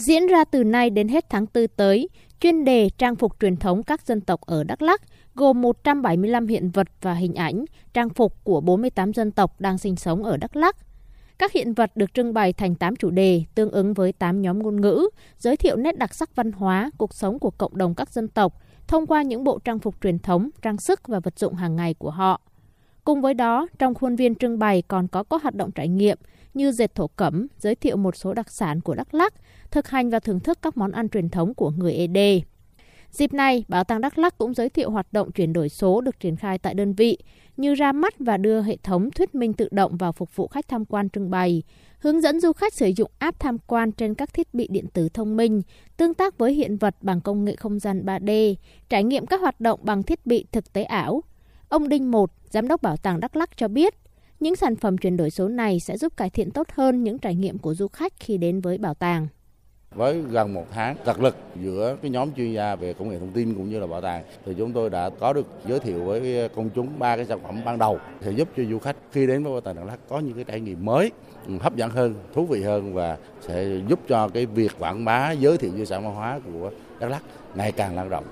Diễn ra từ nay đến hết tháng 4 tới, chuyên đề trang phục truyền thống các dân tộc ở Đắk Lắk gồm 175 hiện vật và hình ảnh, trang phục của 48 dân tộc đang sinh sống ở Đắk Lắk. Các hiện vật được trưng bày thành 8 chủ đề tương ứng với 8 nhóm ngôn ngữ, giới thiệu nét đặc sắc văn hóa, cuộc sống của cộng đồng các dân tộc thông qua những bộ trang phục truyền thống, trang sức và vật dụng hàng ngày của họ. Cùng với đó, trong khuôn viên trưng bày còn có các hoạt động trải nghiệm như dệt thổ cẩm, giới thiệu một số đặc sản của Đắk Lắk, thực hành và thưởng thức các món ăn truyền thống của người ED. Dịp này, Bảo tàng Đắk Lắk cũng giới thiệu hoạt động chuyển đổi số được triển khai tại đơn vị, như ra mắt và đưa hệ thống thuyết minh tự động vào phục vụ khách tham quan trưng bày, hướng dẫn du khách sử dụng app tham quan trên các thiết bị điện tử thông minh, tương tác với hiện vật bằng công nghệ không gian 3D, trải nghiệm các hoạt động bằng thiết bị thực tế ảo. Ông Đinh Một, Giám đốc Bảo tàng Đắk Lắk cho biết, những sản phẩm chuyển đổi số này sẽ giúp cải thiện tốt hơn những trải nghiệm của du khách khi đến với bảo tàng. Với gần một tháng tật lực giữa cái nhóm chuyên gia về công nghệ thông tin cũng như là bảo tàng thì chúng tôi đã có được giới thiệu với công chúng ba cái sản phẩm ban đầu sẽ giúp cho du khách khi đến với bảo tàng Đắk Lắk có những cái trải nghiệm mới, ừ, hấp dẫn hơn, thú vị hơn và sẽ giúp cho cái việc quảng bá giới thiệu di sản văn hóa của Đắk Lắk ngày càng lan rộng.